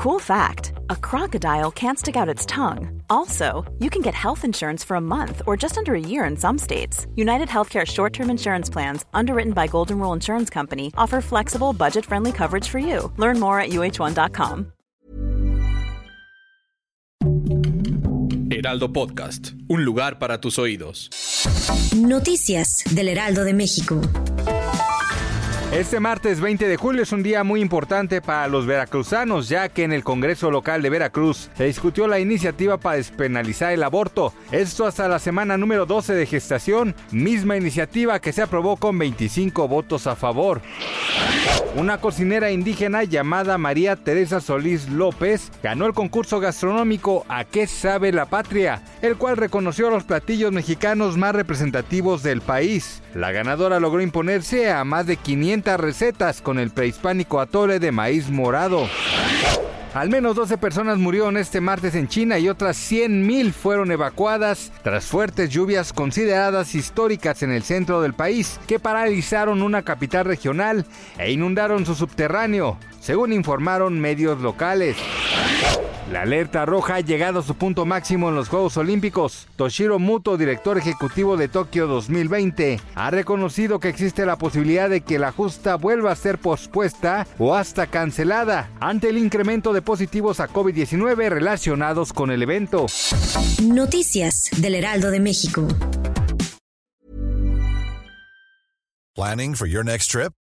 Cool fact a crocodile can't stick out its tongue. Also, you can get health insurance for a month or just under a year in some states. United Healthcare short term insurance plans, underwritten by Golden Rule Insurance Company, offer flexible, budget friendly coverage for you. Learn more at uh1.com. Heraldo Podcast, un lugar para tus oídos. Noticias del Heraldo de México. Este martes 20 de julio es un día muy importante para los veracruzanos, ya que en el Congreso local de Veracruz se discutió la iniciativa para despenalizar el aborto. Esto hasta la semana número 12 de gestación, misma iniciativa que se aprobó con 25 votos a favor. Una cocinera indígena llamada María Teresa Solís López ganó el concurso gastronómico A qué sabe la patria, el cual reconoció los platillos mexicanos más representativos del país. La ganadora logró imponerse a más de 500 recetas con el prehispánico atole de maíz morado. Al menos 12 personas murieron este martes en China y otras 100.000 fueron evacuadas tras fuertes lluvias consideradas históricas en el centro del país que paralizaron una capital regional e inundaron su subterráneo, según informaron medios locales. La alerta roja ha llegado a su punto máximo en los Juegos Olímpicos. Toshiro Muto, director ejecutivo de Tokio 2020, ha reconocido que existe la posibilidad de que la justa vuelva a ser pospuesta o hasta cancelada ante el incremento de positivos a COVID-19 relacionados con el evento. Noticias del Heraldo de México. Planning for your next trip?